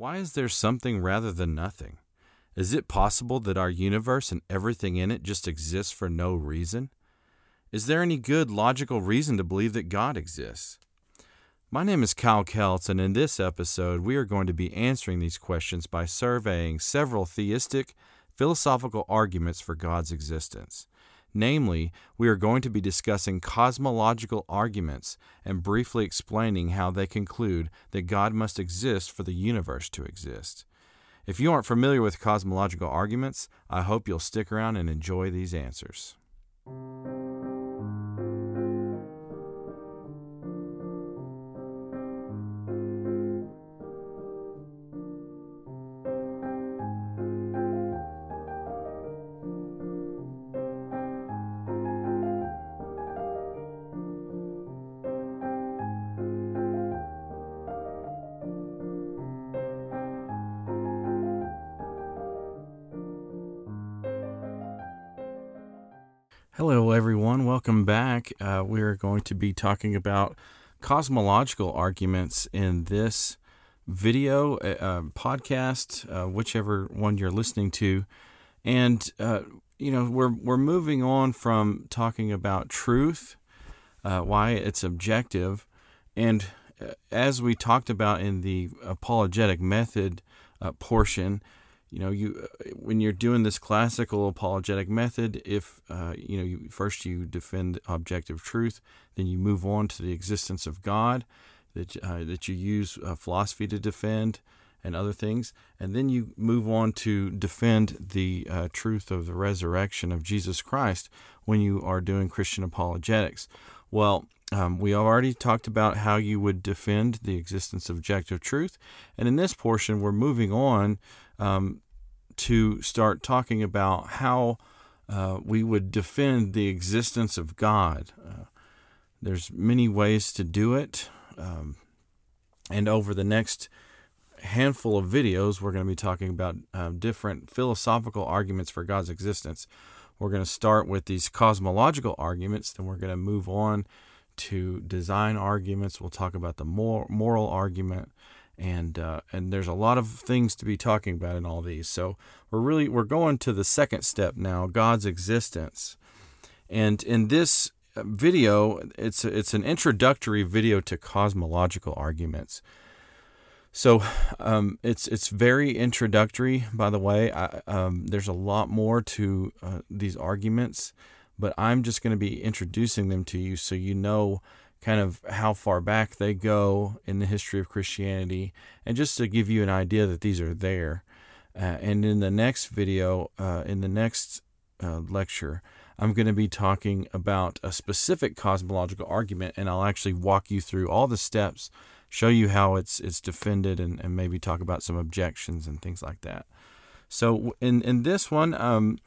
Why is there something rather than nothing? Is it possible that our universe and everything in it just exists for no reason? Is there any good logical reason to believe that God exists? My name is Kyle Keltz, and in this episode, we are going to be answering these questions by surveying several theistic, philosophical arguments for God's existence. Namely, we are going to be discussing cosmological arguments and briefly explaining how they conclude that God must exist for the universe to exist. If you aren't familiar with cosmological arguments, I hope you'll stick around and enjoy these answers. Welcome back. Uh, we're going to be talking about cosmological arguments in this video, uh, uh, podcast, uh, whichever one you're listening to. And, uh, you know, we're, we're moving on from talking about truth, uh, why it's objective. And as we talked about in the apologetic method portion, you know you uh, when you're doing this classical apologetic method if uh, you know you, first you defend objective truth then you move on to the existence of god that uh, that you use uh, philosophy to defend and other things and then you move on to defend the uh, truth of the resurrection of jesus christ when you are doing christian apologetics well um, we already talked about how you would defend the existence of objective truth. And in this portion, we're moving on um, to start talking about how uh, we would defend the existence of God. Uh, there's many ways to do it. Um, and over the next handful of videos, we're going to be talking about uh, different philosophical arguments for God's existence. We're going to start with these cosmological arguments, then we're going to move on to design arguments. We'll talk about the moral, moral argument, and uh, and there's a lot of things to be talking about in all these. So we're really we're going to the second step now, God's existence, and in this video, it's it's an introductory video to cosmological arguments. So um, it's it's very introductory. By the way, I, um, there's a lot more to uh, these arguments, but I'm just going to be introducing them to you so you know kind of how far back they go in the history of Christianity, and just to give you an idea that these are there. Uh, and in the next video, uh, in the next uh, lecture, I'm going to be talking about a specific cosmological argument, and I'll actually walk you through all the steps, show you how it's it's defended, and, and maybe talk about some objections and things like that. So in in this one, um,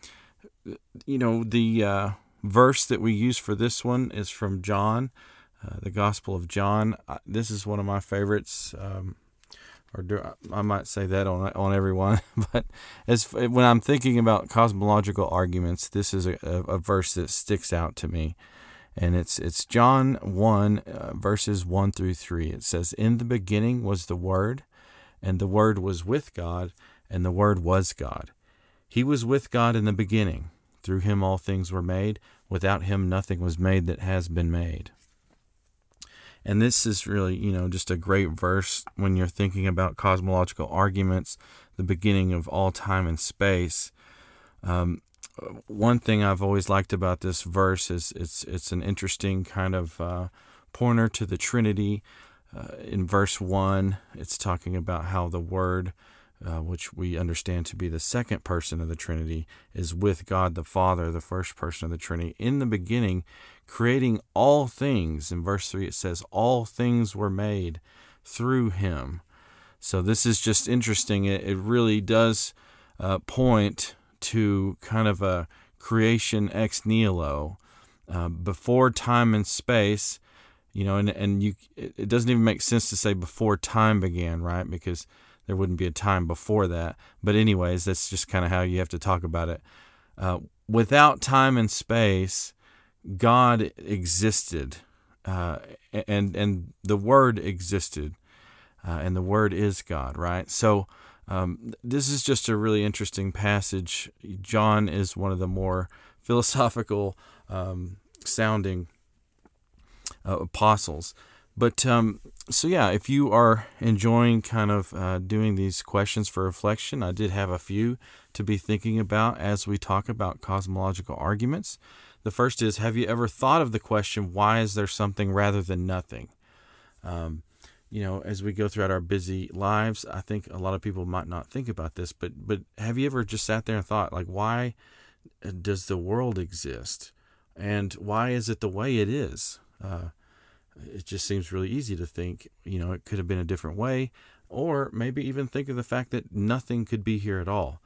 you know, the uh, verse that we use for this one is from John uh, the Gospel of John. this is one of my favorites. Um, or do, I might say that on on everyone, but as when I'm thinking about cosmological arguments, this is a, a verse that sticks out to me, and it's it's John one uh, verses one through three. It says, "In the beginning was the Word, and the Word was with God, and the Word was God. He was with God in the beginning. Through Him all things were made. Without Him nothing was made that has been made." And this is really, you know, just a great verse when you're thinking about cosmological arguments, the beginning of all time and space. Um, one thing I've always liked about this verse is it's it's an interesting kind of uh, pointer to the Trinity. Uh, in verse one, it's talking about how the Word, uh, which we understand to be the second person of the Trinity, is with God the Father, the first person of the Trinity. In the beginning, creating all things. In verse 3, it says, All things were made through him. So this is just interesting. It, it really does uh, point to kind of a creation ex nihilo. Uh, before time and space, you know, and, and you, it doesn't even make sense to say before time began, right? Because there wouldn't be a time before that. But, anyways, that's just kind of how you have to talk about it. Uh, without time and space, God existed, uh, and and the Word existed. uh, and the Word is God, right? So um, this is just a really interesting passage. John is one of the more philosophical um, sounding uh, apostles. But um, so, yeah, if you are enjoying kind of uh, doing these questions for reflection, I did have a few to be thinking about as we talk about cosmological arguments. The first is Have you ever thought of the question, why is there something rather than nothing? Um, you know, as we go throughout our busy lives, I think a lot of people might not think about this, but but have you ever just sat there and thought, like, why does the world exist, and why is it the way it is? Uh, it just seems really easy to think, you know, it could have been a different way, or maybe even think of the fact that nothing could be here at all.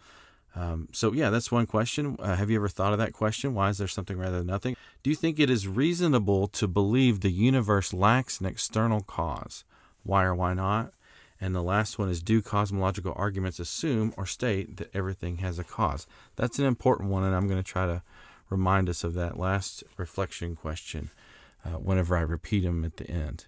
Um, so, yeah, that's one question. Uh, have you ever thought of that question? Why is there something rather than nothing? Do you think it is reasonable to believe the universe lacks an external cause? Why or why not? And the last one is Do cosmological arguments assume or state that everything has a cause? That's an important one, and I'm going to try to remind us of that last reflection question uh, whenever I repeat them at the end.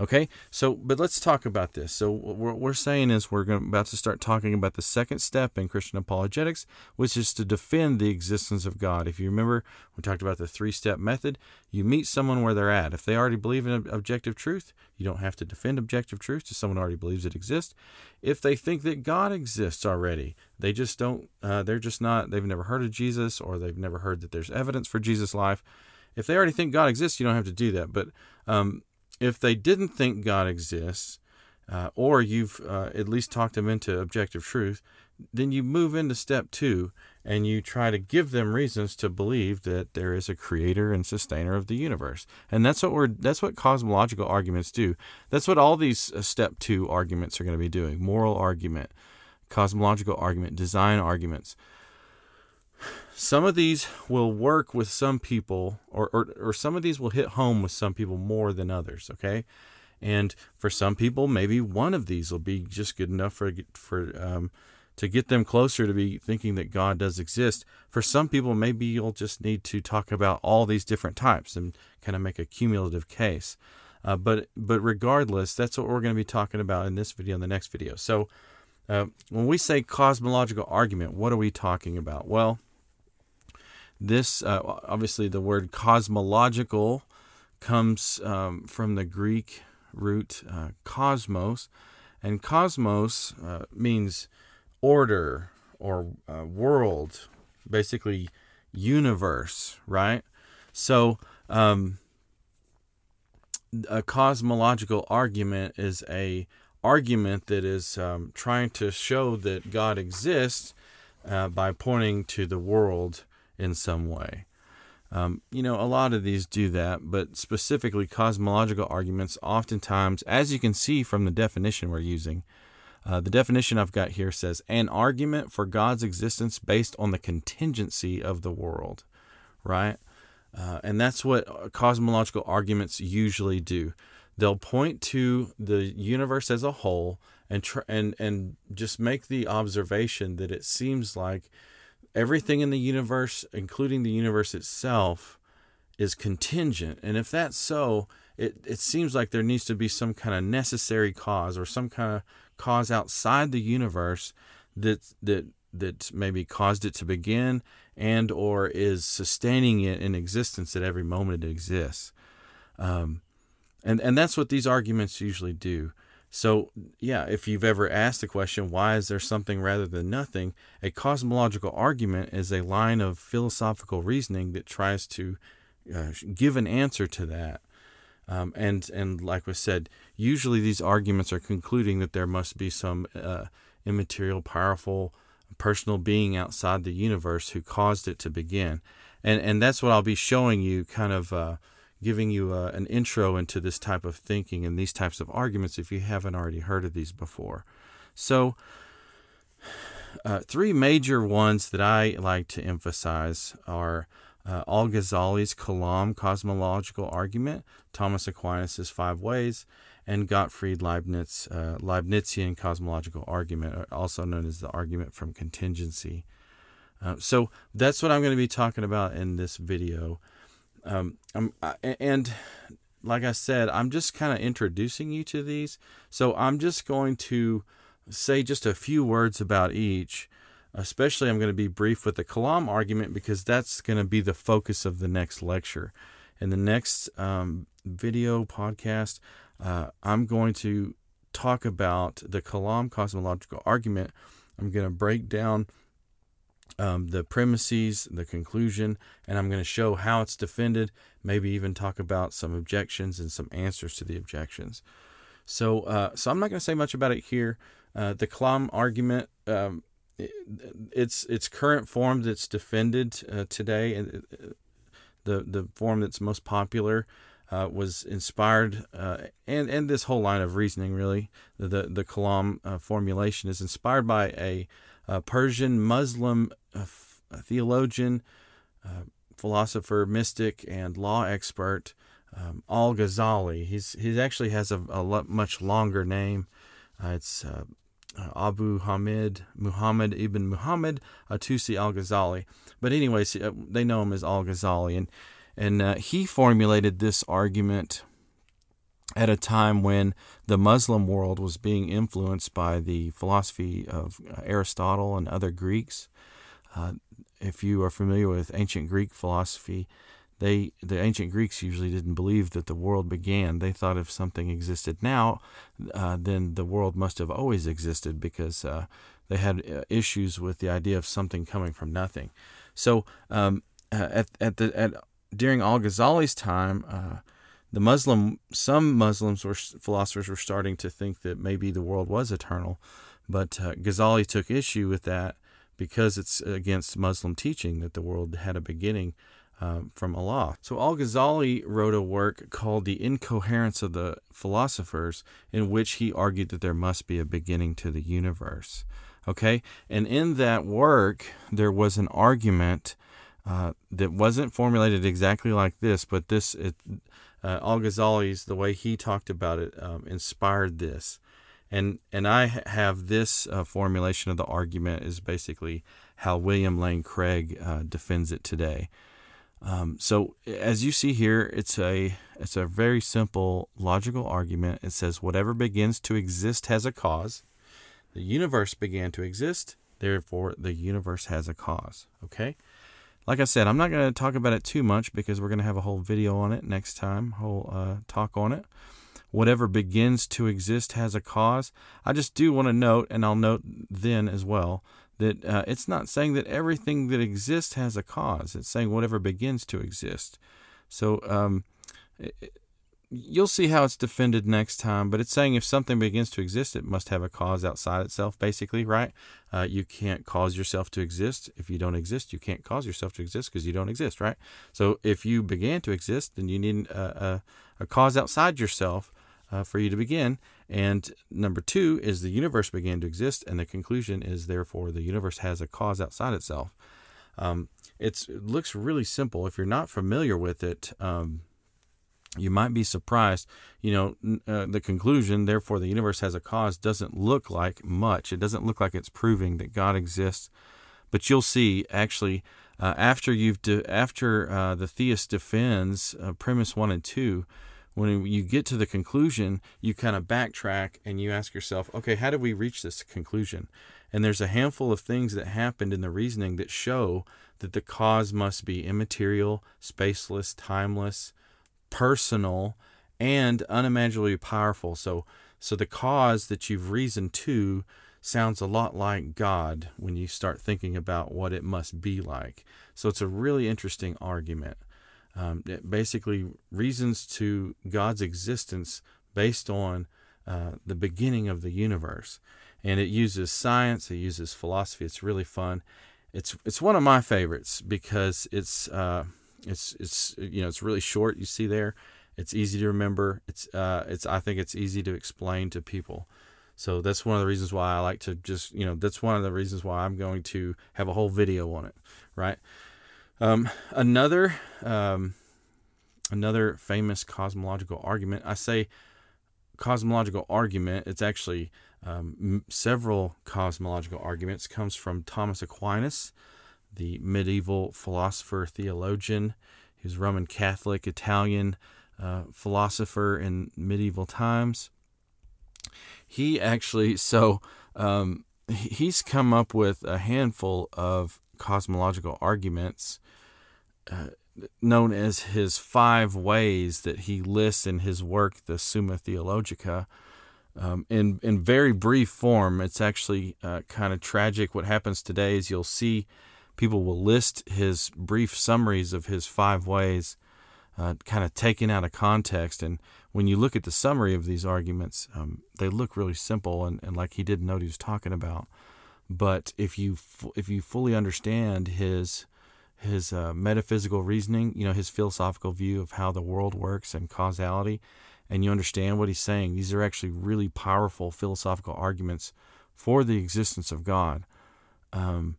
Okay, so but let's talk about this. So what we're saying is we're about to start talking about the second step in Christian apologetics, which is to defend the existence of God. If you remember, we talked about the three-step method. You meet someone where they're at. If they already believe in objective truth, you don't have to defend objective truth to someone already believes it exists. If they think that God exists already, they just don't. Uh, they're just not. They've never heard of Jesus, or they've never heard that there's evidence for Jesus' life. If they already think God exists, you don't have to do that. But um, if they didn't think God exists, uh, or you've uh, at least talked them into objective truth, then you move into step two and you try to give them reasons to believe that there is a creator and sustainer of the universe. And that's what we're that's what cosmological arguments do. That's what all these uh, step 2 arguments are going to be doing. Moral argument, cosmological argument, design arguments. Some of these will work with some people, or, or, or some of these will hit home with some people more than others, okay? And for some people, maybe one of these will be just good enough for, for um, to get them closer to be thinking that God does exist. For some people, maybe you'll just need to talk about all these different types and kind of make a cumulative case. Uh, but but regardless, that's what we're going to be talking about in this video and the next video. So uh, when we say cosmological argument, what are we talking about? Well, this, uh, obviously, the word cosmological comes um, from the Greek root uh, cosmos, and cosmos uh, means order or uh, world, basically universe, right? So, um, a cosmological argument is a argument that is um, trying to show that God exists uh, by pointing to the world in some way. Um, you know, a lot of these do that, but specifically cosmological arguments, oftentimes, as you can see from the definition we're using, uh, the definition I've got here says an argument for God's existence based on the contingency of the world, right? Uh, and that's what cosmological arguments usually do. They'll point to the universe as a whole and tr- and and just make the observation that it seems like everything in the universe, including the universe itself, is contingent. And if that's so, it, it seems like there needs to be some kind of necessary cause or some kind of cause outside the universe that that that maybe caused it to begin and or is sustaining it in existence at every moment it exists. Um, and and that's what these arguments usually do. So, yeah, if you've ever asked the question, why is there something rather than nothing? A cosmological argument is a line of philosophical reasoning that tries to uh, give an answer to that. Um, and, and like we said, usually these arguments are concluding that there must be some uh, immaterial, powerful, personal being outside the universe who caused it to begin. And, and that's what I'll be showing you kind of. Uh, giving you uh, an intro into this type of thinking and these types of arguments if you haven't already heard of these before. So, uh, three major ones that I like to emphasize are uh, Al Ghazali's Kalam cosmological argument, Thomas Aquinas' five ways, and Gottfried Leibniz uh, Leibnizian cosmological argument, uh, also known as the argument from contingency. Uh, so that's what I'm going to be talking about in this video. Um, I, and like I said, I'm just kind of introducing you to these. So I'm just going to say just a few words about each. Especially, I'm going to be brief with the Kalam argument because that's going to be the focus of the next lecture. In the next um, video podcast, uh, I'm going to talk about the Kalam cosmological argument. I'm going to break down um, the premises, the conclusion, and I'm going to show how it's defended, maybe even talk about some objections and some answers to the objections. So, uh, so I'm not going to say much about it here. Uh, the Kalam argument, um, it, its its current form that's defended uh, today, uh, the the form that's most popular, uh, was inspired, uh, and and this whole line of reasoning really, the the, the Kalam formulation is inspired by a, Persian Muslim uh, theologian, uh, philosopher, mystic, and law expert, um, Al Ghazali. He's he actually has a, a much longer name. Uh, it's Abu Hamid Muhammad ibn Muhammad Atusi Al Ghazali. But anyways, they know him as Al Ghazali, and and uh, he formulated this argument at a time when the Muslim world was being influenced by the philosophy of uh, Aristotle and other Greeks. Uh, if you are familiar with ancient Greek philosophy, they the ancient Greeks usually didn't believe that the world began. They thought if something existed now, uh, then the world must have always existed because uh, they had uh, issues with the idea of something coming from nothing. So um, uh, at at the at during Al Ghazali's time, the Muslim, some Muslims were philosophers were starting to think that maybe the world was eternal, but uh, Ghazali took issue with that because it's against Muslim teaching that the world had a beginning um, from Allah. So Al Ghazali wrote a work called The Incoherence of the Philosophers, in which he argued that there must be a beginning to the universe. Okay, and in that work, there was an argument uh, that wasn't formulated exactly like this, but this it, uh, Al Ghazali's the way he talked about it um, inspired this, and and I have this uh, formulation of the argument is basically how William Lane Craig uh, defends it today. Um, so as you see here, it's a it's a very simple logical argument. It says whatever begins to exist has a cause. The universe began to exist, therefore the universe has a cause. Okay. Like I said, I'm not going to talk about it too much because we're going to have a whole video on it next time, whole uh, talk on it. Whatever begins to exist has a cause. I just do want to note, and I'll note then as well, that uh, it's not saying that everything that exists has a cause. It's saying whatever begins to exist. So um, it, you'll see how it's defended next time, but it's saying if something begins to exist, it must have a cause outside itself, basically, right? Uh, you can't cause yourself to exist. If you don't exist, you can't cause yourself to exist because you don't exist, right? So if you began to exist, then you need a, a, a cause outside yourself uh, for you to begin. And number two is the universe began to exist, and the conclusion is therefore the universe has a cause outside itself. Um, it looks really simple. If you're not familiar with it, um, you might be surprised. You know, uh, the conclusion, therefore, the universe has a cause, doesn't look like much. It doesn't look like it's proving that God exists. But you'll see, actually, uh, after you've de- after uh, the theist defends uh, premise one and two, when you get to the conclusion, you kind of backtrack and you ask yourself, okay, how did we reach this conclusion? And there's a handful of things that happened in the reasoning that show that the cause must be immaterial, spaceless, timeless, personal, and unimaginably powerful. So, so the cause that you've reasoned to sounds a lot like God when you start thinking about what it must be like. So it's a really interesting argument. Um, it basically reasons to God's existence based on uh, the beginning of the universe, and it uses science, it uses philosophy. It's really fun. It's it's one of my favorites because it's uh, it's it's you know it's really short. You see there, it's easy to remember. It's uh, it's I think it's easy to explain to people. So that's one of the reasons why I like to just you know that's one of the reasons why I'm going to have a whole video on it, right? Um, another um, another famous cosmological argument. I say cosmological argument. It's actually um, m- several cosmological arguments. Comes from Thomas Aquinas the medieval philosopher theologian. He was Roman Catholic, Italian, uh, philosopher in medieval times. He actually, so um, he's come up with a handful of cosmological arguments uh, known as his five ways that he lists in his work, the Summa Theologica. Um, in in very brief form, it's actually uh, kind of tragic. What happens today is you'll see people will list his brief summaries of his five ways, uh, kind of taken out of context. And when you look at the summary of these arguments, um, they look really simple and, and like he didn't know what he was talking about. But if you if you fully understand his his uh, metaphysical reasoning, you know, his philosophical view of how the world works and causality, and you understand what he's saying, these are actually really powerful philosophical arguments for the existence of God. Um,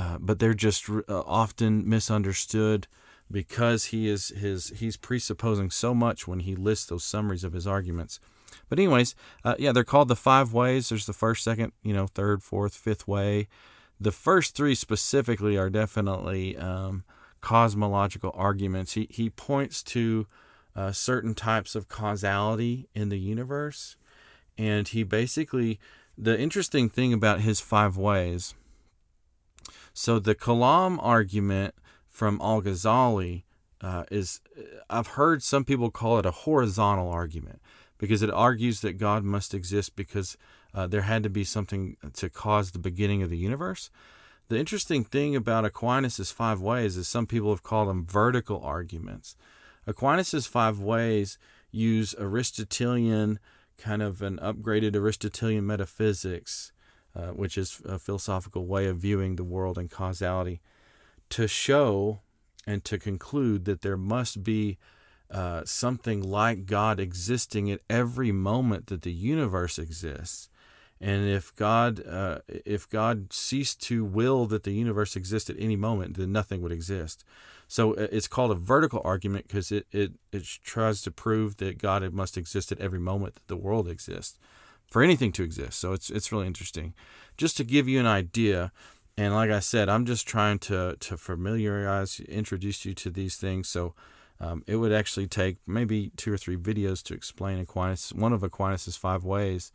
uh, but they're just uh, often misunderstood because he is his he's presupposing so much when he lists those summaries of his arguments. But anyways, uh, yeah, they're called the five ways. There's the first, second, you know, third, fourth, fifth way. The first three specifically are definitely um, cosmological arguments. He he points to uh, certain types of causality in the universe, and he basically the interesting thing about his five ways. So the Kalam argument from Al Ghazali uh, is I've heard some people call it a horizontal argument because it argues that God must exist because uh, there had to be something to cause the beginning of the universe. The interesting thing about Aquinas' five ways is some people have called them vertical arguments. Aquinas' five ways use Aristotelian, kind of an upgraded Aristotelian metaphysics, uh, which is a philosophical way of viewing the world and causality, to show and to conclude that there must be uh, something like God existing at every moment that the universe exists. And if God, uh, if God ceased to will that the universe exist at any moment, then nothing would exist. So uh, it's called a vertical argument because it, it, it tries to prove that God must exist at every moment that the world exists, for anything to exist. So it's it's really interesting. Just to give you an idea, and like I said, I'm just trying to to familiarize, introduce you to these things. So um, it would actually take maybe two or three videos to explain Aquinas, one of Aquinas's five ways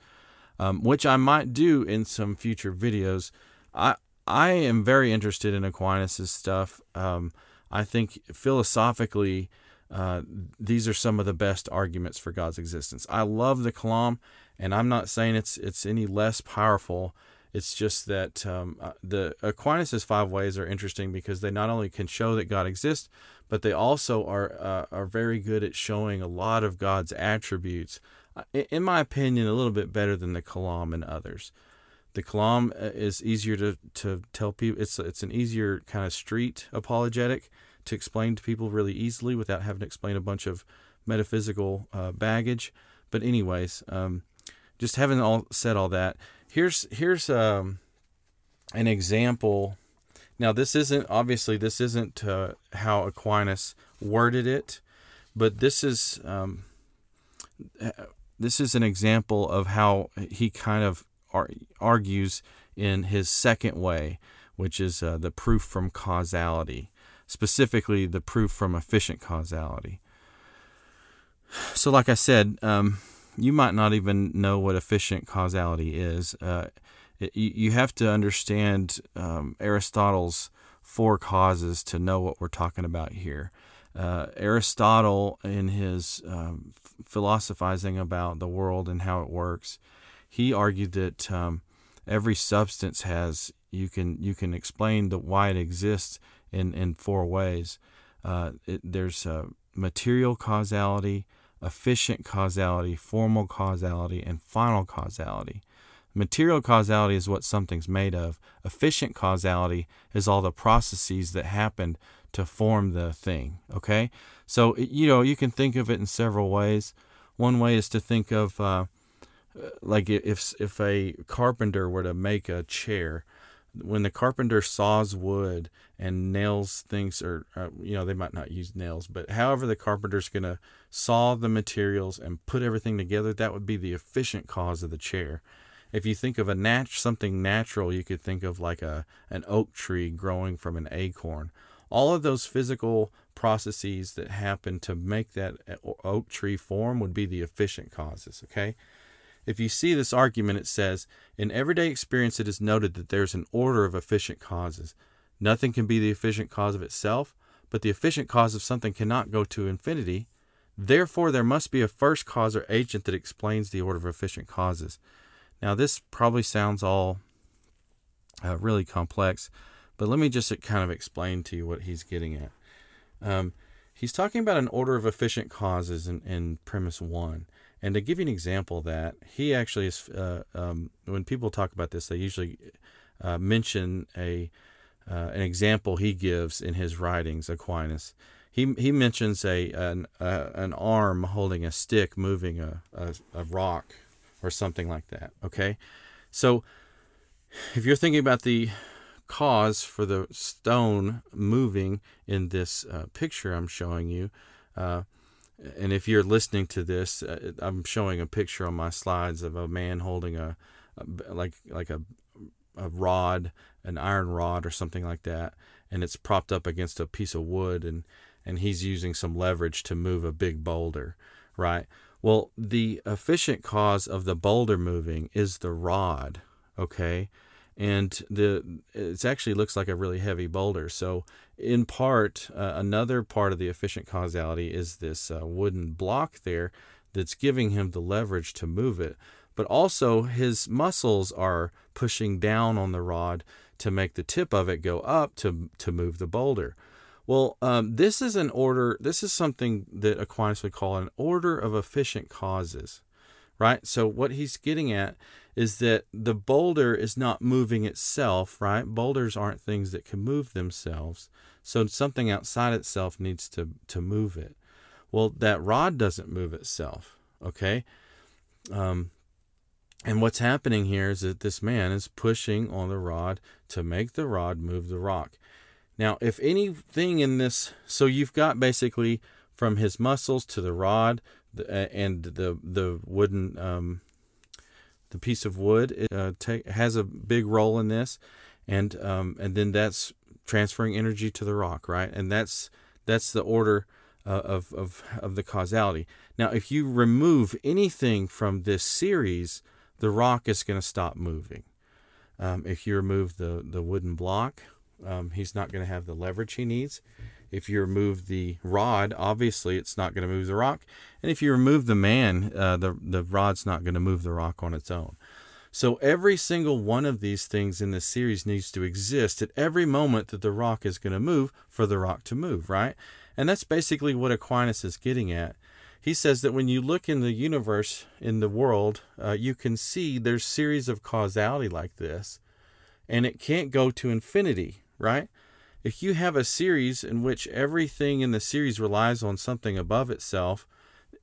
um, which I might do in some future videos. I I am very interested in Aquinas's stuff. Um, I think philosophically, uh, these are some of the best arguments for God's existence. I love the Kalam, and I'm not saying it's it's any less powerful. It's just that um, uh, the Aquinas' five ways are interesting because they not only can show that God exists, but they also are uh, are very good at showing a lot of God's attributes in my opinion, a little bit better than the Kalam and others. The Kalam uh, is easier to, to tell people. It's it's an easier kind of street apologetic to explain to people really easily without having to explain a bunch of metaphysical uh, baggage. But anyways, um, just having all said all that, here's here's um, an example. Now this isn't obviously this isn't uh, how Aquinas worded it, but this is um, this is an example of how he kind of argues in his second way, which is uh, the proof from causality, specifically the proof from efficient causality. So, like I said, um, you might not even know what efficient causality is. Uh, it, you have to understand um, Aristotle's four causes to know what we're talking about here. Uh, Aristotle, in his um, philosophizing about the world and how it works, he argued that um, every substance has you can you can explain the why it exists in in four ways. Uh, it, there's uh, material causality, efficient causality, formal causality, and final causality. Material causality is what something's made of. Efficient causality is all the processes that happened to form the thing. Okay, so you know you can think of it in several ways. One way is to think of uh, like if if a carpenter were to make a chair, when the carpenter saws wood and nails things, or uh, you know they might not use nails, but however the carpenter's going to saw the materials and put everything together, that would be the efficient cause of the chair if you think of a nat- something natural, you could think of like a an oak tree growing from an acorn all of those physical processes that happen to make that oak tree form would be the efficient causes. Okay. If you see this argument, it says, in everyday experience, it is noted that there's an order of efficient causes. Nothing can be the efficient cause of itself, but the efficient cause of something cannot go to infinity. Therefore, there must be a first cause or agent that explains the order of efficient causes. Now, this probably sounds all uh, really complex, but let me just kind of explain to you what he's getting at. Um, he's talking about an order of efficient causes in, in premise one. And to give you an example of that, he actually is, uh, um, when people talk about this, they usually uh, mention a uh, an example he gives in his writings, Aquinas. He, he mentions a an, an arm holding a stick moving a, a, a rock or something like that. Okay, so if you're thinking about the cause for the stone moving in this uh, picture I'm showing you, uh, and if you're listening to this, uh, I'm showing a picture on my slides of a man holding a, a like like a a rod, an iron rod or something like that, and it's propped up against a piece of wood, and and he's using some leverage to move a big boulder, right? Well, the efficient cause of the boulder moving is the rod, okay? and the it actually looks like a really heavy boulder. So, in part, uh, another part of the efficient causality is this uh, wooden block there that's giving him the leverage to move it. But also, his muscles are pushing down on the rod to make the tip of it go up to to move the boulder. Well, um, this is an order. This is something that Aquinas would call an order of efficient causes, right? So what he's getting at is that the boulder is not moving itself, right? Boulders aren't things that can move themselves. So something outside itself needs to, to move it. Well, that rod doesn't move itself, okay? Um, and what's happening here is that this man is pushing on the rod to make the rod move the rock. Now, if anything in this, so you've got basically from his muscles to the rod and the the wooden um, the piece of wood it, uh, has a big role in this, and um, and then that's transferring energy to the rock, right? And that's that's the order uh, of of of the causality. Now, if you remove anything from this series, the rock is going to stop moving. Um, if you remove the the wooden block, um, he's not going to have the leverage he needs. If you remove the rod, obviously it's not going to move the rock. And if you remove the man, uh, the, the rod's not going to move the rock on its own. So every single one of these things in this series needs to exist at every moment that the rock is going to move for the rock to move, right? And that's basically what Aquinas is getting at. He says that when you look in the universe, in the world, uh, you can see there's series of causality like this, and it can't go to infinity, right? If you have a series in which everything in the series relies on something above itself,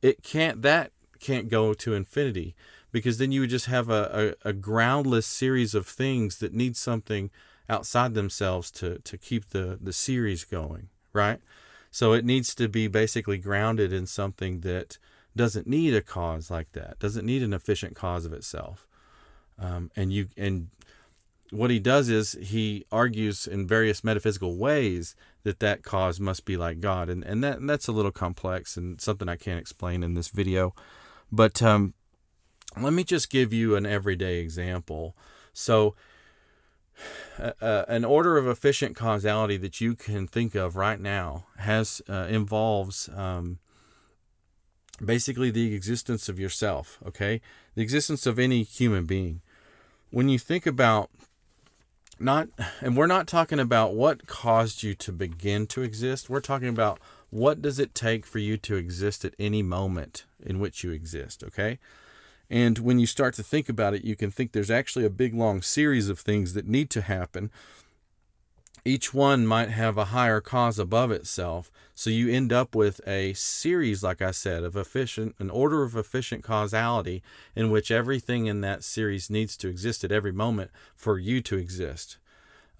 it can't that can't go to infinity because then you would just have a, a, a groundless series of things that need something outside themselves to, to keep the, the series going, right? So it needs to be basically grounded in something that doesn't need a cause like that, doesn't need an efficient cause of itself. Um, and you and what he does is he argues in various metaphysical ways that that cause must be like God, and and that and that's a little complex and something I can't explain in this video, but um, let me just give you an everyday example. So. Uh, an order of efficient causality that you can think of right now has uh, involves um, basically the existence of yourself okay the existence of any human being when you think about not and we're not talking about what caused you to begin to exist. We're talking about what does it take for you to exist at any moment in which you exist okay? And when you start to think about it you can think there's actually a big long series of things that need to happen. Each one might have a higher cause above itself so you end up with a series like i said of efficient an order of efficient causality in which everything in that series needs to exist at every moment for you to exist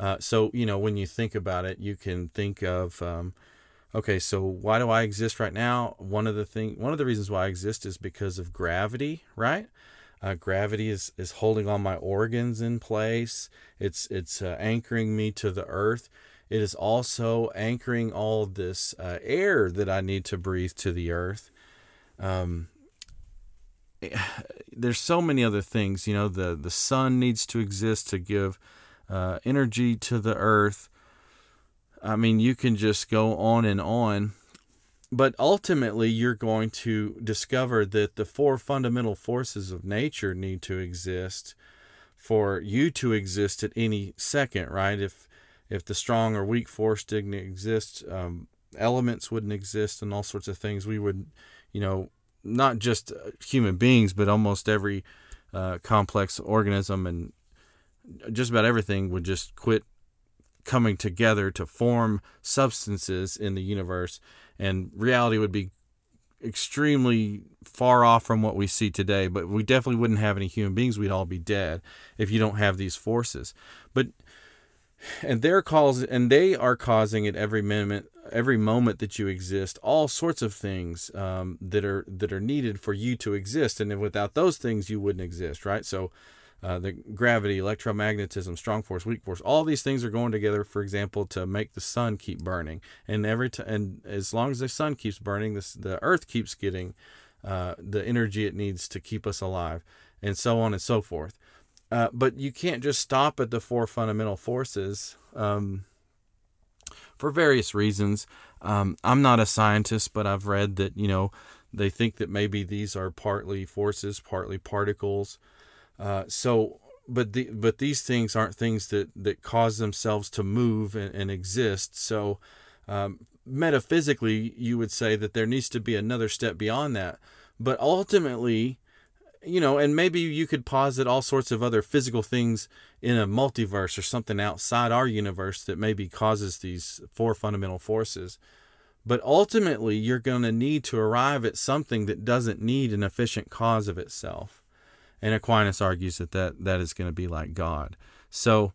uh, so you know when you think about it you can think of um, okay so why do i exist right now one of the thing one of the reasons why i exist is because of gravity right uh, gravity is, is holding all my organs in place. It's it's uh, anchoring me to the earth. It is also anchoring all this uh, air that I need to breathe to the earth. Um, there's so many other things. You know, the the sun needs to exist to give uh, energy to the earth. I mean, you can just go on and on. But ultimately, you're going to discover that the four fundamental forces of nature need to exist for you to exist at any second, right? If if the strong or weak force didn't exist, um, elements wouldn't exist, and all sorts of things. We would, you know, not just uh, human beings, but almost every uh, complex organism and just about everything would just quit coming together to form substances in the universe, and reality would be extremely far off from what we see today. But we definitely wouldn't have any human beings. We'd all be dead if you don't have these forces. But and they're cause and they are causing at every moment every moment that you exist all sorts of things um, that are that are needed for you to exist and without those things you wouldn't exist right so uh, the gravity, electromagnetism, strong force, weak force, all these things are going together. For example, to make the sun keep burning, and every and as long as the sun keeps burning, this the Earth keeps getting uh, the energy it needs to keep us alive, and so on and so forth. Uh, but you can't just stop at the four fundamental forces um, for various reasons. Um, I'm not a scientist, but I've read that you know they think that maybe these are partly forces, partly particles. Uh, so, but the but these things aren't things that that cause themselves to move and, and exist. So, um, metaphysically, you would say that there needs to be another step beyond that. But ultimately, you know, and maybe you could posit all sorts of other physical things in a multiverse or something outside our universe that maybe causes these four fundamental forces. But ultimately, you're going to need to arrive at something that doesn't need an efficient cause of itself. And Aquinas argues that that, that is going to be like God. So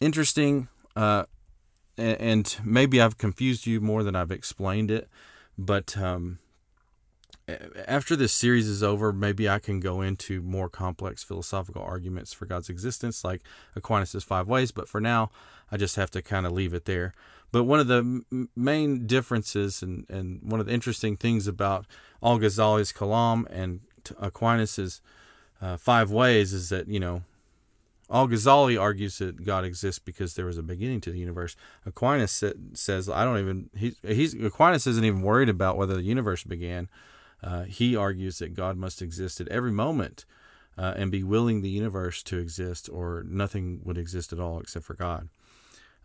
interesting. Uh, and maybe I've confused you more than I've explained it. But um, after this series is over, maybe I can go into more complex philosophical arguments for God's existence, like Aquinas' five ways. But for now, I just have to kind of leave it there. But one of the main differences and, and one of the interesting things about Al Ghazali's Kalam and Aquinas's uh, five ways is that you know Al Ghazali argues that God exists because there was a beginning to the universe. Aquinas says I don't even he, he's Aquinas isn't even worried about whether the universe began. Uh, he argues that God must exist at every moment uh, and be willing the universe to exist, or nothing would exist at all except for God.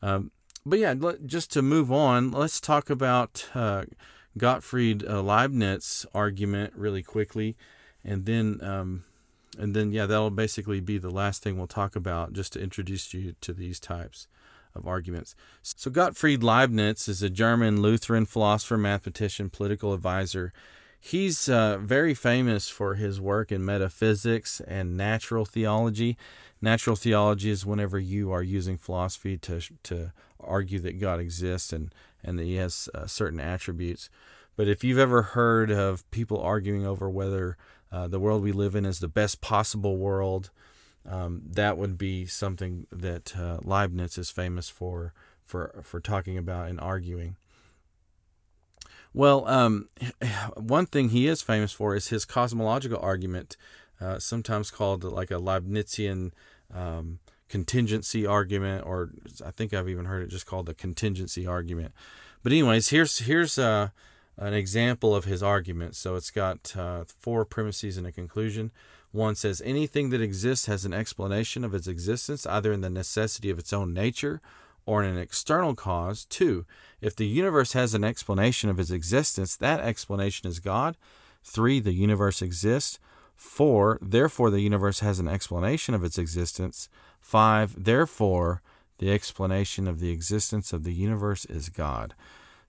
Um, but yeah, just to move on, let's talk about uh, Gottfried uh, Leibniz argument really quickly, and then um, and then yeah that'll basically be the last thing we'll talk about just to introduce you to these types of arguments so gottfried leibniz is a german lutheran philosopher mathematician political advisor he's uh, very famous for his work in metaphysics and natural theology natural theology is whenever you are using philosophy to to argue that god exists and and that he has uh, certain attributes but if you've ever heard of people arguing over whether uh, the world we live in is the best possible world. Um, that would be something that uh, Leibniz is famous for, for, for talking about and arguing. Well, um, one thing he is famous for is his cosmological argument, uh, sometimes called like a Leibnizian um, contingency argument, or I think I've even heard it just called the contingency argument. But anyways, here's here's uh, an example of his argument. So it's got uh, four premises and a conclusion. One says anything that exists has an explanation of its existence, either in the necessity of its own nature or in an external cause. Two, if the universe has an explanation of its existence, that explanation is God. Three, the universe exists. Four, therefore the universe has an explanation of its existence. Five, therefore the explanation of the existence of the universe is God.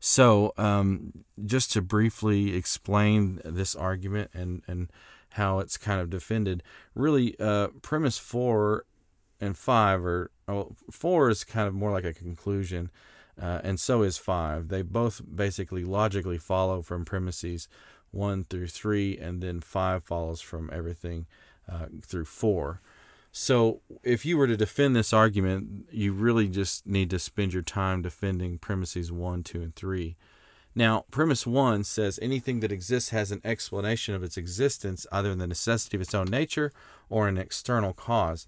So, um, just to briefly explain this argument and, and how it's kind of defended, really, uh, premise four and five are well, four is kind of more like a conclusion, uh, and so is five. They both basically logically follow from premises one through three, and then five follows from everything uh, through four. So, if you were to defend this argument, you really just need to spend your time defending premises 1, 2, and 3. Now, premise 1 says anything that exists has an explanation of its existence, either in the necessity of its own nature or an external cause.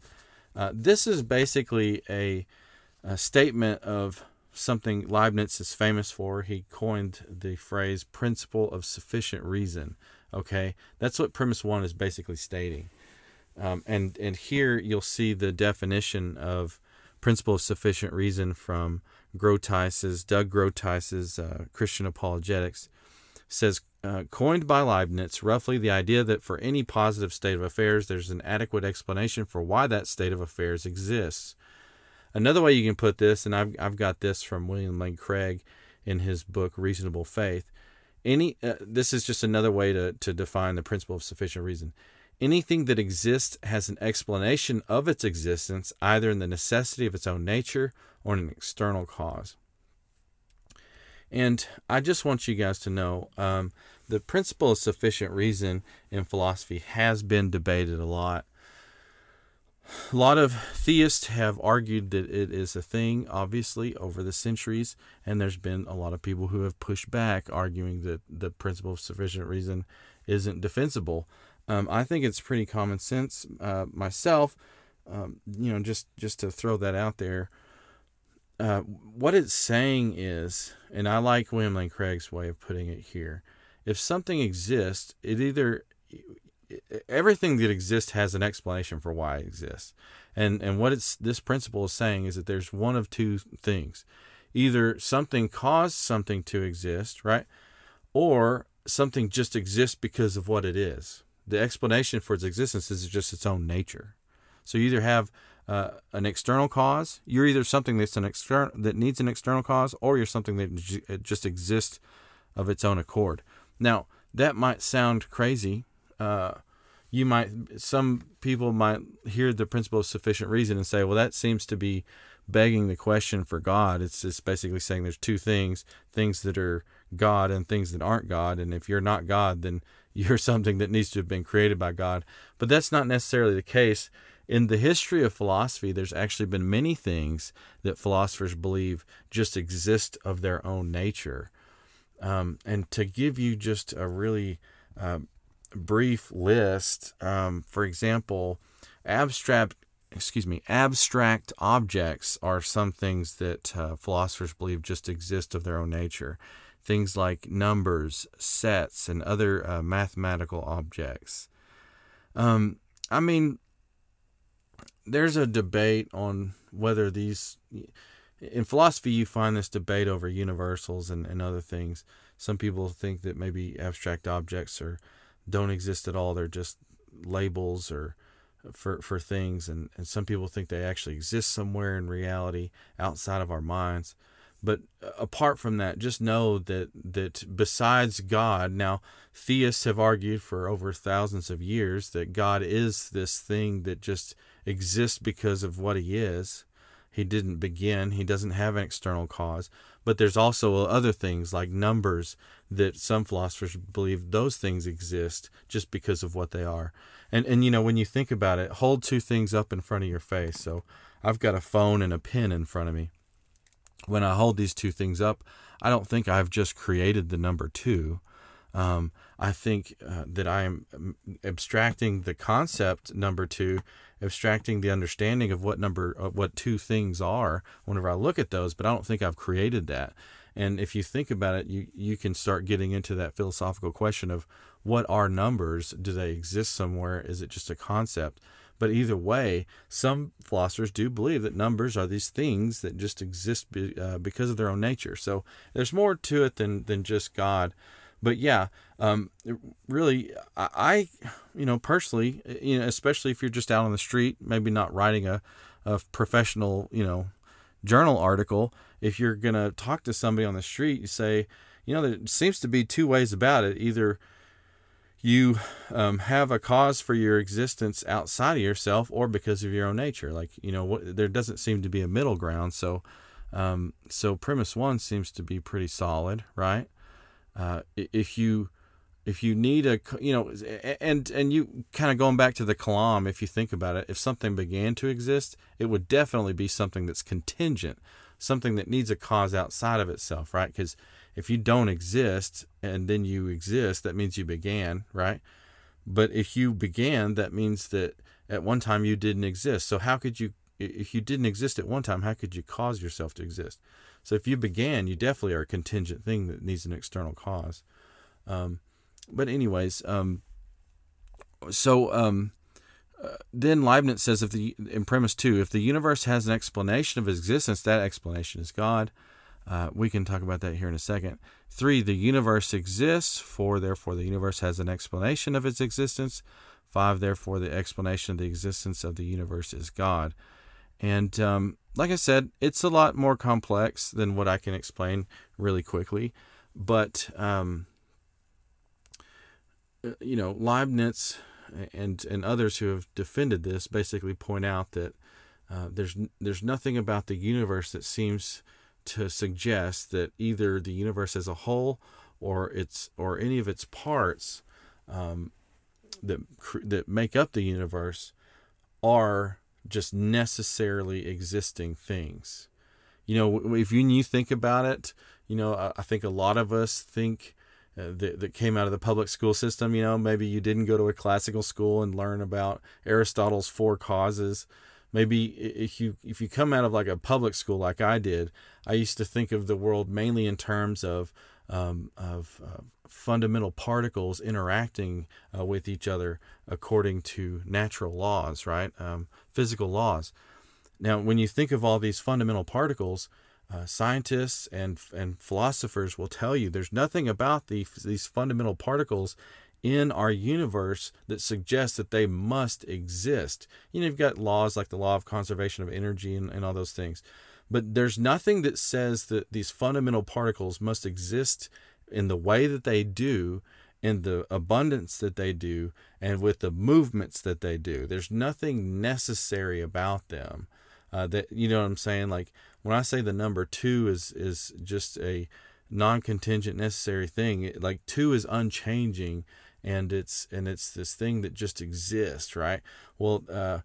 Uh, this is basically a, a statement of something Leibniz is famous for. He coined the phrase principle of sufficient reason. Okay, that's what premise one is basically stating. Um, and and here you'll see the definition of principle of sufficient reason from Groothuis's Doug Groothuis's uh, Christian Apologetics says uh, coined by Leibniz roughly the idea that for any positive state of affairs there's an adequate explanation for why that state of affairs exists. Another way you can put this, and I've I've got this from William Lane Craig in his book Reasonable Faith. Any uh, this is just another way to to define the principle of sufficient reason. Anything that exists has an explanation of its existence, either in the necessity of its own nature or in an external cause. And I just want you guys to know um, the principle of sufficient reason in philosophy has been debated a lot. A lot of theists have argued that it is a thing, obviously, over the centuries, and there's been a lot of people who have pushed back, arguing that the principle of sufficient reason isn't defensible. Um, I think it's pretty common sense uh, myself. Um, you know, just just to throw that out there. Uh, what it's saying is, and I like William Lane Craig's way of putting it here. If something exists, it either everything that exists has an explanation for why it exists. And and what it's this principle is saying is that there's one of two things. Either something caused something to exist, right? Or something just exists because of what it is. The explanation for its existence is just its own nature. So you either have uh, an external cause, you're either something that's an external that needs an external cause, or you're something that just exists of its own accord. Now that might sound crazy uh, you might some people might hear the principle of sufficient reason and say, well, that seems to be begging the question for God. It's just basically saying there's two things: things that are God and things that aren't God. And if you're not God, then you're something that needs to have been created by God. But that's not necessarily the case. In the history of philosophy, there's actually been many things that philosophers believe just exist of their own nature. Um, and to give you just a really uh, brief list. Um, for example, abstract excuse me abstract objects are some things that uh, philosophers believe just exist of their own nature things like numbers sets and other uh, mathematical objects um, i mean there's a debate on whether these in philosophy you find this debate over universals and, and other things some people think that maybe abstract objects are don't exist at all. They're just labels or for for things and, and some people think they actually exist somewhere in reality outside of our minds. But uh, apart from that, just know that that besides God, now theists have argued for over thousands of years that God is this thing that just exists because of what he is. He didn't begin, he doesn't have an external cause. But there's also other things like numbers that some philosophers believe those things exist just because of what they are. And and you know, when you think about it, hold two things up in front of your face. So I've got a phone and a pen in front of me. When I hold these two things up, I don't think I've just created the number two. Um, I think uh, that I am um, abstracting the concept number two, abstracting the understanding of what number, uh, what two things are whenever I look at those, but I don't think I've created that. And if you think about it, you, you can start getting into that philosophical question of what are numbers? Do they exist somewhere? Is it just a concept? But either way, some philosophers do believe that numbers are these things that just exist be, uh, because of their own nature. So there's more to it than, than just God but yeah, um, really, I, you know, personally, you know, especially if you're just out on the street, maybe not writing a, a professional, you know, journal article, if you're gonna talk to somebody on the street, you say, you know, there seems to be two ways about it. Either you um, have a cause for your existence outside of yourself, or because of your own nature. Like you know, what, there doesn't seem to be a middle ground. So, um, so premise one seems to be pretty solid, right? Uh, if you if you need a you know and and you kind of going back to the kalam if you think about it if something began to exist it would definitely be something that's contingent something that needs a cause outside of itself right because if you don't exist and then you exist that means you began right? But if you began that means that at one time you didn't exist. So how could you if you didn't exist at one time how could you cause yourself to exist? So if you began you definitely are a contingent thing that needs an external cause. Um, but anyways, um, so um, uh, then Leibniz says if the in premise two, if the universe has an explanation of existence, that explanation is God. Uh, we can talk about that here in a second. Three, the universe exists. Four, therefore, the universe has an explanation of its existence. Five, therefore, the explanation of the existence of the universe is God. And um, like I said, it's a lot more complex than what I can explain really quickly. But um, uh, you know, Leibniz and and others who have defended this basically point out that uh, there's there's nothing about the universe that seems to suggest that either the universe as a whole or its or any of its parts um, that that make up the universe are just necessarily existing things. You know, if you, you think about it, you know, I, I think a lot of us think uh, that, that came out of the public school system. You know, maybe you didn't go to a classical school and learn about Aristotle's four causes. Maybe if you if you come out of like a public school like I did, I used to think of the world mainly in terms of um, of uh, fundamental particles interacting uh, with each other according to natural laws, right? Um, physical laws. Now, when you think of all these fundamental particles, uh, scientists and and philosophers will tell you there's nothing about the, these fundamental particles in our universe that suggests that they must exist. You know, you've got laws like the law of conservation of energy and, and all those things, but there's nothing that says that these fundamental particles must exist in the way that they do, in the abundance that they do, and with the movements that they do. There's nothing necessary about them. Uh, that you know what I'm saying? Like when I say the number two is is just a non-contingent necessary thing, it, like two is unchanging, and it's and it's this thing that just exists, right? Well, uh,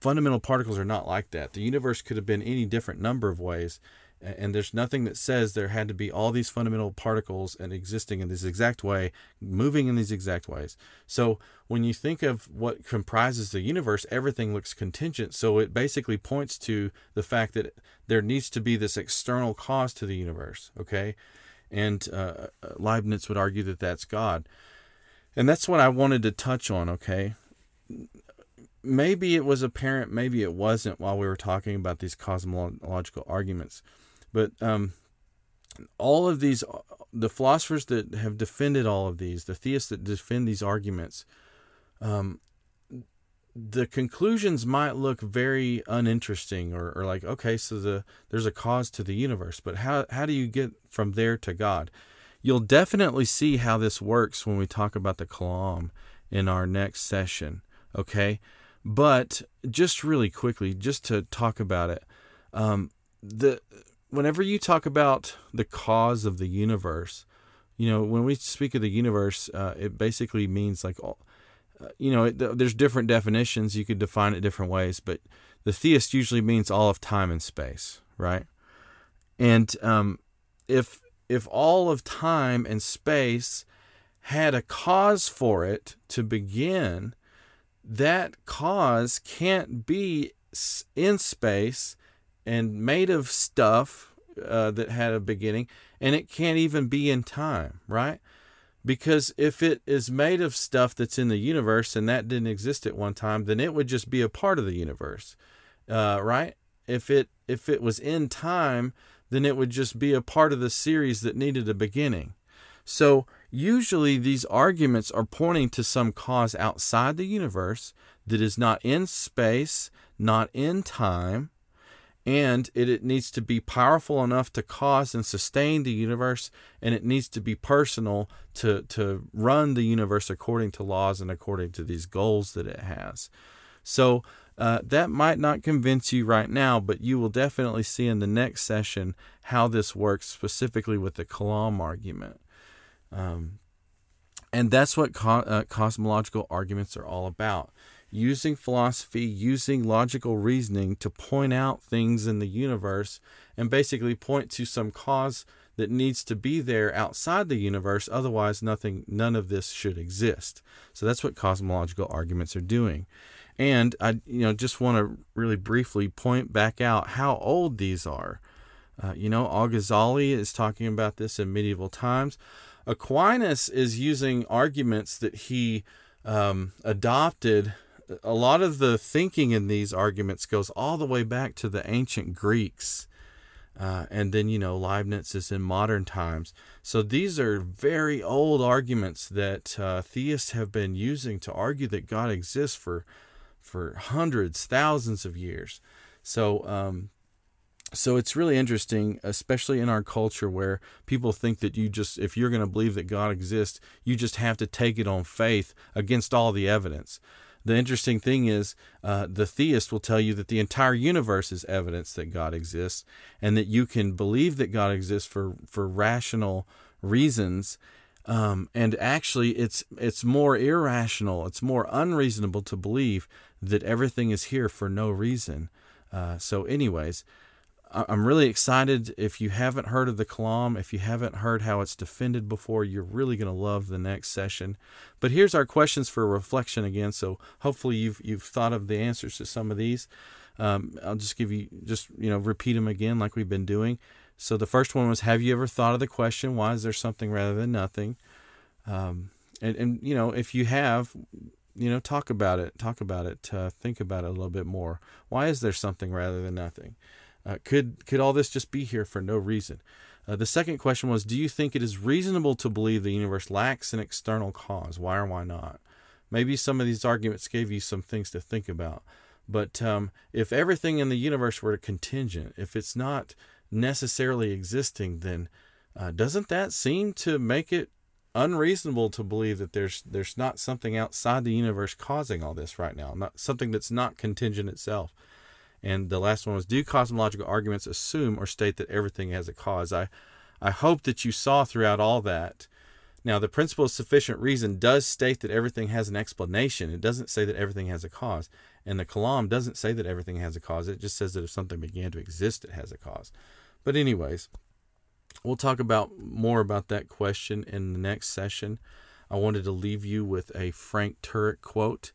fundamental particles are not like that. The universe could have been any different number of ways, and there's nothing that says there had to be all these fundamental particles and existing in this exact way moving in these exact ways so when you think of what comprises the universe everything looks contingent so it basically points to the fact that there needs to be this external cause to the universe okay and uh, leibniz would argue that that's god. And that's what i wanted to touch on okay? Maybe it was apparent maybe it wasn't while we were talking about these cosmological arguments. But um, all of these, the philosophers that have defended all of these, the theists that defend these arguments, um, the conclusions might look very uninteresting or, or like okay so the there's a cause to the universe but how how do you get from there to god? You'll definitely see how this works when we talk about the kalam in our next session okay? But just really quickly just to talk about it um, the whenever you talk about the cause of the universe, you know, when we speak of the universe, uh, it basically means like, all, you know, it, there's different definitions. You could define it different ways, but the theist usually means all of time and space, right? And um, if if all of time and space had a cause for it to begin, that cause can't be in space and made of stuff uh, that had a beginning, and it can't even be in time, right? Because if it is made of stuff that's in the universe and that didn't exist at one time, then it would just be a part of the universe, uh, right? If it if it was in time, then it would just be a part of the series that needed a beginning. So usually these arguments are pointing to some cause outside the universe that is not in space, not in time, and it, it needs to be powerful enough to cause and sustain the universe and it needs to be personal to to run the universe according to laws and according to these goals that it has so uh, that might not convince you right now but you will definitely see in the next session how this works specifically with the kalam argument um, And that's what co- uh, cosmological arguments are all about. Using philosophy, using logical reasoning to point out things in the universe and basically point to some cause that needs to be there outside the universe otherwise nothing none of this should exist. So that's what cosmological arguments are doing. And i you know just want to really briefly point back out how old these are. Uh, you know al-ghazali is talking about this in medieval times. Aquinas is using arguments that he um, adopted a lot of the thinking in these arguments goes all the way back to the ancient greeks uh, and then, you know, Leibniz is in modern times. So these are very old arguments that uh, theists have been using to argue that God exists for, for hundreds, thousands of years. So, um, so it's really interesting, especially in our culture where people think that you just, if you're going to believe that God exists, you just have to take it on faith against all the evidence. The interesting thing is, uh, the theist will tell you that the entire universe is evidence that God exists, and that you can believe that God exists for for rational reasons. Um, and actually, it's it's more irrational, it's more unreasonable to believe that everything is here for no reason. Uh, so, anyways, I'm really excited. If you haven't heard of the Kalam, if you haven't heard how it's defended before, you're really going to love the next session. But here's our questions for reflection again. So hopefully you've you've thought of the answers to some of these. Um, I'll just give you just you know repeat them again like we've been doing. So the first one was, have you ever thought of the question, why is there something rather than nothing? Um, and and you know if you have, you know talk about it, talk about it, uh, think about it a little bit more. Why is there something rather than nothing? Uh, could could all this just be here for no reason? Uh, the second question was, do you think it is reasonable to believe the universe lacks an external cause? Why or why not? Maybe some of these arguments gave you some things to think about. But um, if everything in the universe were contingent, if it's not necessarily existing, then uh, doesn't that seem to make it unreasonable to believe that there's there's not something outside the universe causing all this right now, not something that's not contingent itself? And the last one was Do cosmological arguments assume or state that everything has a cause? I, I hope that you saw throughout all that. Now, the principle of sufficient reason does state that everything has an explanation. It doesn't say that everything has a cause. And the Kalam doesn't say that everything has a cause. It just says that if something began to exist, it has a cause. But, anyways, we'll talk about more about that question in the next session. I wanted to leave you with a Frank Turek quote.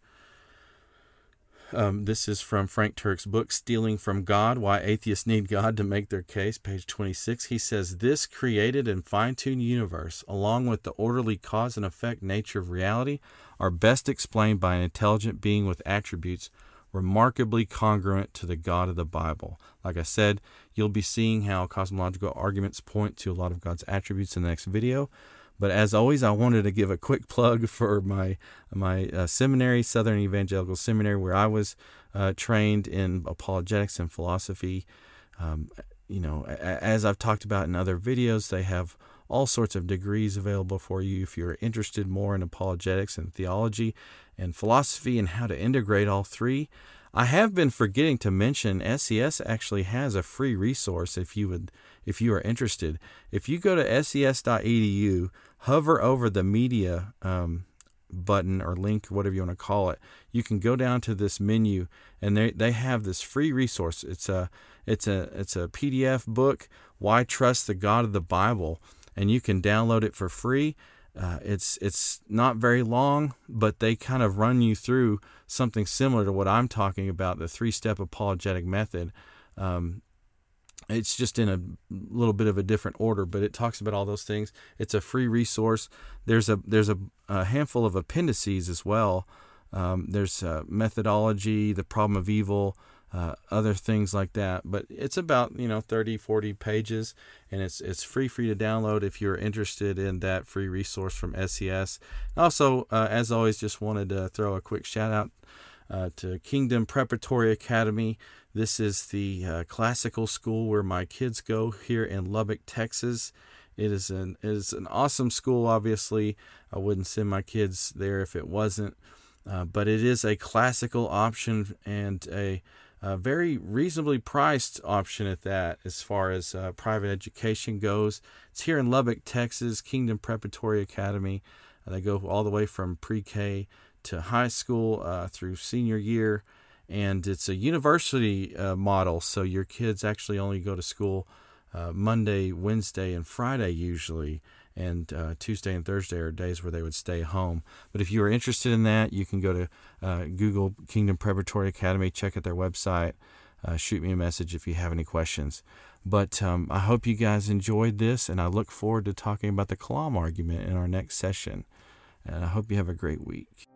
Um, this is from Frank Turek's book, Stealing from God Why Atheists Need God to Make Their Case, page 26. He says, This created and fine tuned universe, along with the orderly cause and effect nature of reality, are best explained by an intelligent being with attributes remarkably congruent to the God of the Bible. Like I said, you'll be seeing how cosmological arguments point to a lot of God's attributes in the next video. But as always, I wanted to give a quick plug for my my uh, seminary, Southern Evangelical Seminary, where I was uh, trained in apologetics and philosophy. Um, you know, as I've talked about in other videos, they have all sorts of degrees available for you if you're interested more in apologetics and theology and philosophy and how to integrate all three. I have been forgetting to mention SES actually has a free resource if you would if you are interested. If you go to ses.edu, hover over the media um, button or link, whatever you want to call it, you can go down to this menu and they, they have this free resource. It's a it's a it's a PDF book, Why Trust the God of the Bible, and you can download it for free. Uh, it's it's not very long, but they kind of run you through something similar to what I'm talking about, the three-step apologetic method. Um, it's just in a little bit of a different order, but it talks about all those things. It's a free resource. There's a there's a, a handful of appendices as well. Um, there's methodology, the problem of evil, uh, other things like that. But it's about you know 30, 40 pages, and it's it's free free to download if you're interested in that free resource from SES. Also, uh, as always, just wanted to throw a quick shout out uh, to Kingdom Preparatory Academy. This is the uh, classical school where my kids go here in Lubbock, Texas. It is an it is an awesome school. Obviously, I wouldn't send my kids there if it wasn't. Uh, but it is a classical option and a, a, very reasonably priced option at that, as far as uh, private education goes. It's here in Lubbock, Texas, Kingdom Preparatory Academy. they go all the way from pre-K to high school uh, through senior year, and it's a university uh, model. So your kids actually only go to school uh, Monday, Wednesday, and Friday usually, and uh, Tuesday and Thursday are days where they would stay home. But if you are interested in that, you can go to uh, Google Kingdom Preparatory Academy, check out their website, uh, shoot me a message if you have any questions. But um, I hope you guys enjoyed this, and I look forward to talking about the Kalam argument in our next session. And I hope you have a great week.